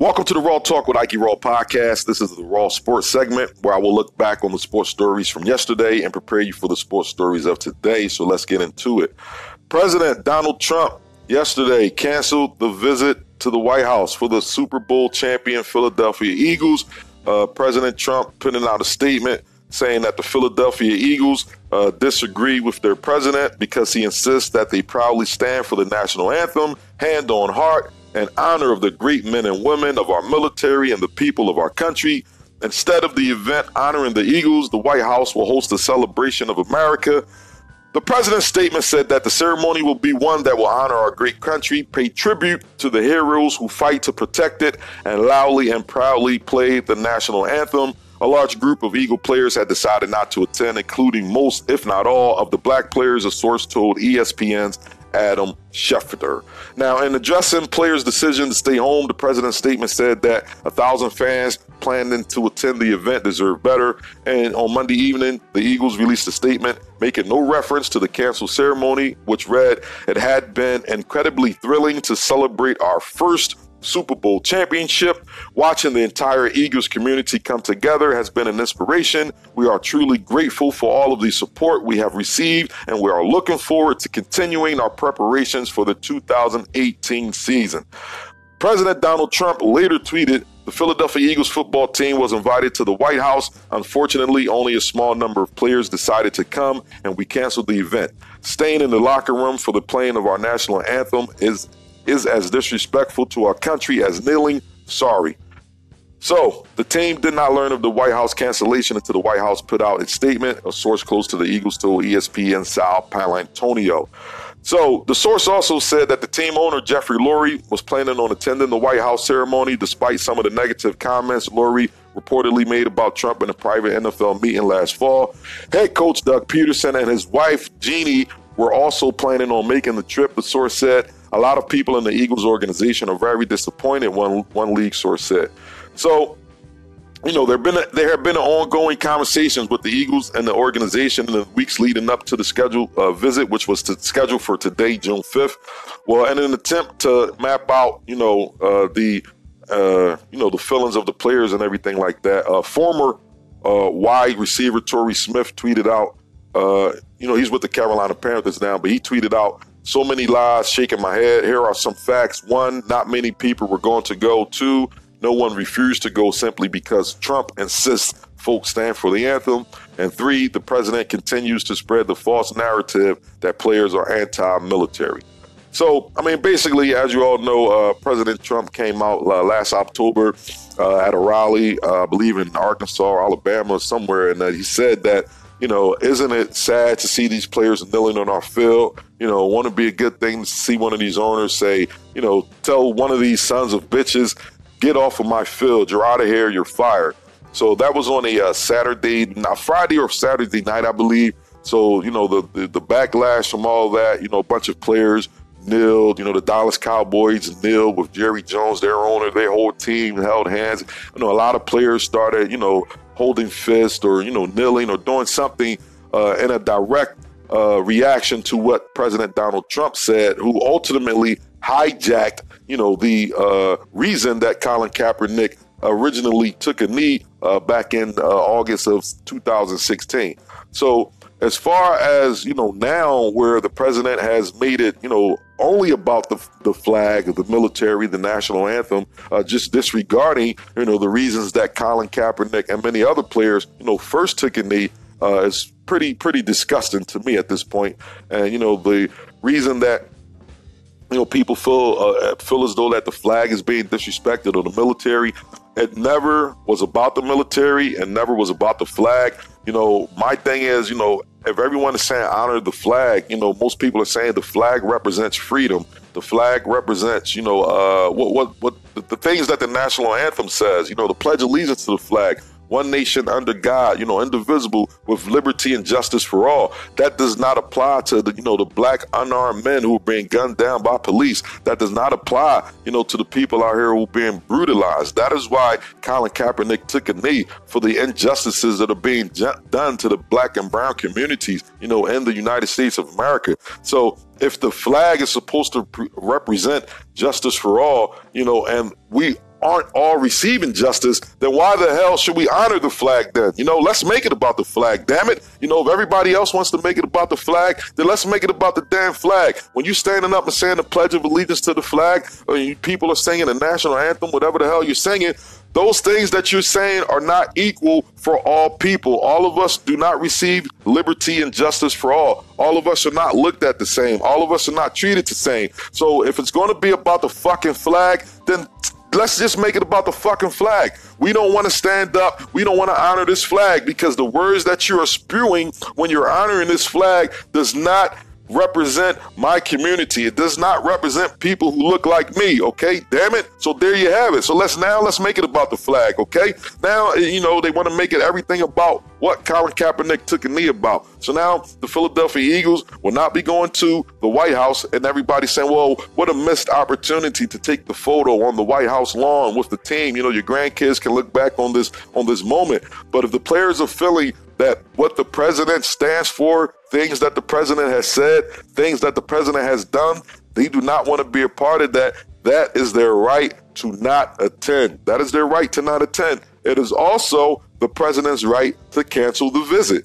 Welcome to the Raw Talk with Ike Raw podcast. This is the Raw Sports segment where I will look back on the sports stories from yesterday and prepare you for the sports stories of today. So let's get into it. President Donald Trump yesterday canceled the visit to the White House for the Super Bowl champion Philadelphia Eagles. Uh, President Trump putting out a statement saying that the Philadelphia Eagles uh, disagree with their president because he insists that they proudly stand for the national anthem, hand on heart, in honor of the great men and women of our military and the people of our country. Instead of the event honoring the Eagles, the White House will host a celebration of America. The president's statement said that the ceremony will be one that will honor our great country, pay tribute to the heroes who fight to protect it, and loudly and proudly play the national anthem. A large group of Eagle players had decided not to attend, including most, if not all, of the black players, a source told ESPN's Adam Schefter. Now, in addressing players' decision to stay home, the president's statement said that a thousand fans planning to attend the event deserve better. And on Monday evening, the Eagles released a statement making no reference to the canceled ceremony, which read, It had been incredibly thrilling to celebrate our first Super Bowl championship. Watching the entire Eagles community come together has been an inspiration. We are truly grateful for all of the support we have received, and we are looking forward to continuing our preparations for the 2018 season. President Donald Trump later tweeted, the Philadelphia Eagles football team was invited to the White House. Unfortunately, only a small number of players decided to come, and we canceled the event. Staying in the locker room for the playing of our national anthem is is as disrespectful to our country as kneeling. Sorry. So the team did not learn of the White House cancellation until the White House put out its statement. A source close to the Eagles told ESPN Sal Paolantonio. So the source also said that the team owner Jeffrey Lurie was planning on attending the White House ceremony, despite some of the negative comments Lurie reportedly made about Trump in a private NFL meeting last fall. Head coach Doug Pederson and his wife Jeannie were also planning on making the trip. The source said a lot of people in the Eagles organization are very disappointed. One one league source said. So, you know, there been a, there have been ongoing conversations with the Eagles and the organization in the weeks leading up to the scheduled uh, visit, which was to schedule for today, June fifth. Well, in an attempt to map out, you know, uh, the uh, you know the feelings of the players and everything like that. Uh, former uh, wide receiver Torrey Smith tweeted out. Uh, you know, he's with the Carolina Panthers now, but he tweeted out so many lies, shaking my head. Here are some facts. One, not many people were going to go. Two, no one refused to go simply because Trump insists folks stand for the anthem. And three, the president continues to spread the false narrative that players are anti military. So, I mean, basically, as you all know, uh, President Trump came out uh, last October uh, at a rally, uh, I believe in Arkansas or Alabama, somewhere, and he said that you know, isn't it sad to see these players kneeling on our field? You know, want to be a good thing to see one of these owners say, you know, tell one of these sons of bitches, get off of my field. You're out of here. You're fired. So that was on a uh, Saturday, not Friday or Saturday night, I believe. So you know the, the, the backlash from all that. You know, a bunch of players kneeled. You know, the Dallas Cowboys kneeled with Jerry Jones, their owner. Their whole team held hands. You know, a lot of players started. You know, holding fist or you know kneeling or doing something uh, in a direct uh, reaction to what President Donald Trump said, who ultimately hijacked you know the uh, reason that Colin Kaepernick originally took a knee uh, back in uh, August of 2016. So as far as you know now where the president has made it you know only about the, the flag the military the national anthem uh, just disregarding you know the reasons that colin kaepernick and many other players you know first took a knee uh, is pretty pretty disgusting to me at this point. and you know the reason that you know people feel uh, feel as though that the flag is being disrespected or the military it never was about the military and never was about the flag you know, my thing is, you know, if everyone is saying honor the flag, you know, most people are saying the flag represents freedom. The flag represents, you know, uh, what what what the, the things that the national anthem says. You know, the Pledge of Allegiance to the flag one nation under God, you know, indivisible with liberty and justice for all. That does not apply to the, you know, the black unarmed men who are being gunned down by police. That does not apply, you know, to the people out here who are being brutalized. That is why Colin Kaepernick took a knee for the injustices that are being done to the black and brown communities, you know, in the United States of America. So if the flag is supposed to represent justice for all, you know, and we aren't all receiving justice, then why the hell should we honor the flag then? You know, let's make it about the flag, damn it. You know, if everybody else wants to make it about the flag, then let's make it about the damn flag. When you standing up and saying the Pledge of Allegiance to the flag, or people are singing the national anthem, whatever the hell you're singing, those things that you're saying are not equal for all people. All of us do not receive liberty and justice for all. All of us are not looked at the same. All of us are not treated the same. So if it's going to be about the fucking flag, then let's just make it about the fucking flag. We don't want to stand up. We don't want to honor this flag because the words that you are spewing when you're honoring this flag does not represent my community. It does not represent people who look like me, okay? Damn it. So there you have it. So let's now let's make it about the flag, okay? Now, eh, you know, they want to make it everything about what Colin Kaepernick took a knee about. So now the Philadelphia Eagles will not be going to the White House and everybody saying, well, what a missed opportunity to take the photo on the White House lawn with the team. You know, your grandkids can look back on this on this moment. But if the players of Philly that what the president stands for, things that the president has said, things that the president has done, they do not want to be a part of that. That is their right to not attend. That is their right to not attend. It is also the president's right to cancel the visit.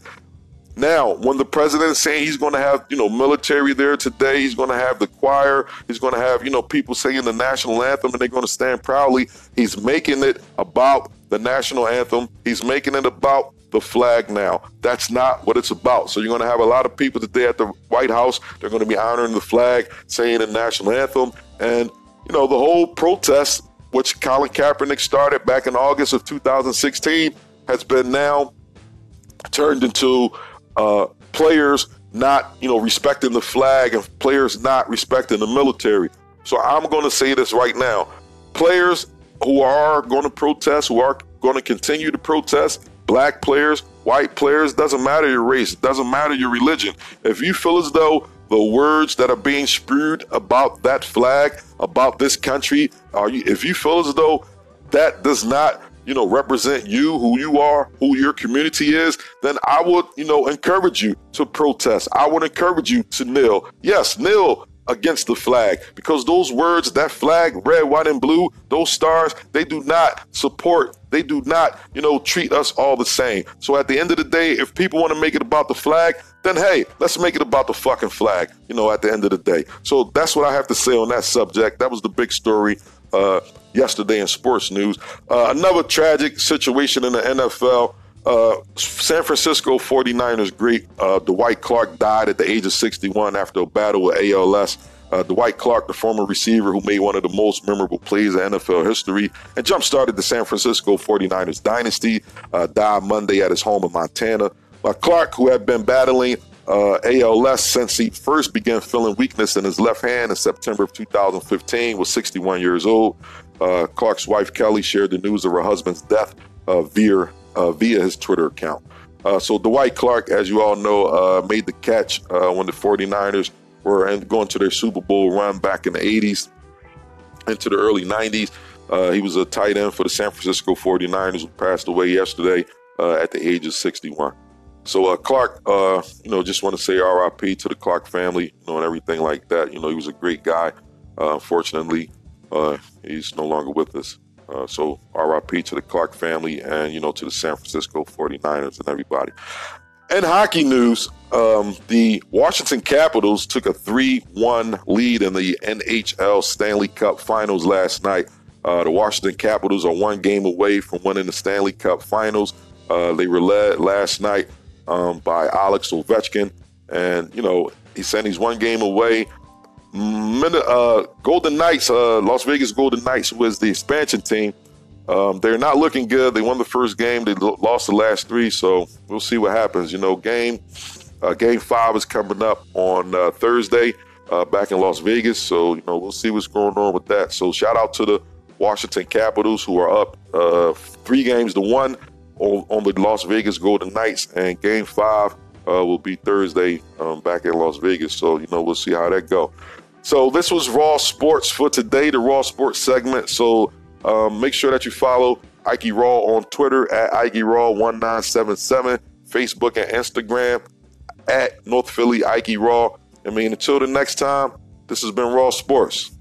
Now, when the president is saying he's going to have, you know, military there today, he's going to have the choir, he's going to have, you know, people singing the national anthem and they're going to stand proudly. He's making it about the national anthem. He's making it about the flag now. That's not what it's about. So you're going to have a lot of people today at the White House. They're going to be honoring the flag, saying the national anthem. And, you know, the whole protest, which Colin Kaepernick started back in August of 2016, has been now turned into uh, players not, you know, respecting the flag and players not respecting the military. So I'm going to say this right now. Players who are going to protest, who are going to continue to protest, black players, white players, doesn't matter your race, doesn't matter your religion. If you feel as though the words that are being spewed about that flag, about this country, are you, if you feel as though that does not, you know, represent you, who you are, who your community is, then I would, you know, encourage you to protest. I would encourage you to kneel. Yes, kneel against the flag because those words, that flag, red, white, and blue, those stars, they do not support, they do not, you know, treat us all the same. So at the end of the day, if people want to make it about the flag, then hey, let's make it about the fucking flag, you know, at the end of the day. So that's what I have to say on that subject. That was the big story uh, yesterday in sports news. Uh, another tragic situation in the NFL. Uh, San Francisco 49ers great uh, Dwight Clark died at the age of 61 after a battle with ALS. Uh, Dwight Clark, the former receiver who made one of the most memorable plays in NFL history and jump started the San Francisco 49ers dynasty, uh, died Monday at his home in Montana. Uh, Clark, who had been battling uh, ALS since he first began feeling weakness in his left hand in September of 2015, was 61 years old. Uh, Clark's wife, Kelly, shared the news of her husband's death uh, via uh, via his Twitter account. Uh, so Dwight Clark, as you all know, uh, made the catch uh, when the 49ers were going to their Super Bowl run back in the 80s into the early 90s. Uh, he was a tight end for the San Francisco 49ers who passed away yesterday uh, at the age of 61. So Clark, you know, just want to say RIP to the Clark family, you know, and everything like that. You know, he was a great guy. unfortunately, he's no longer with us. Uh, so RIP to the Clark family and, you know, to the San Francisco 49ers and everybody. In hockey news, um, the Washington Capitals took a 3 1 lead in the NHL Stanley Cup finals last night. Uh, the Washington Capitals are one game away from winning the Stanley Cup finals. Uh, they were led last night um, by Alex Ovechkin. And, you know, he said he's one game away uh, Golden Knights, uh, Las Vegas Golden Knights was the expansion team. Um, they're not looking good. They won the first game. They lost the last three, so we'll see what happens. You know, game uh, game five is coming up on uh, Thursday uh, back in Las Vegas. So you know, we'll see what's going on with that. So shout out to the Washington Capitals who are up uh, three games to one on, on, the Las Vegas Golden Knights, and Game Five uh, will be Thursday um, back in Las Vegas. So you know, we'll see how that go. So this was Raw Sports for today, the Raw Sports segment. So um, make sure that you follow Ike Raw on Twitter at Ike Raw 1977, Facebook and Instagram at North Philly Ike Raw. I mean, until the next time, this has been Raw Sports.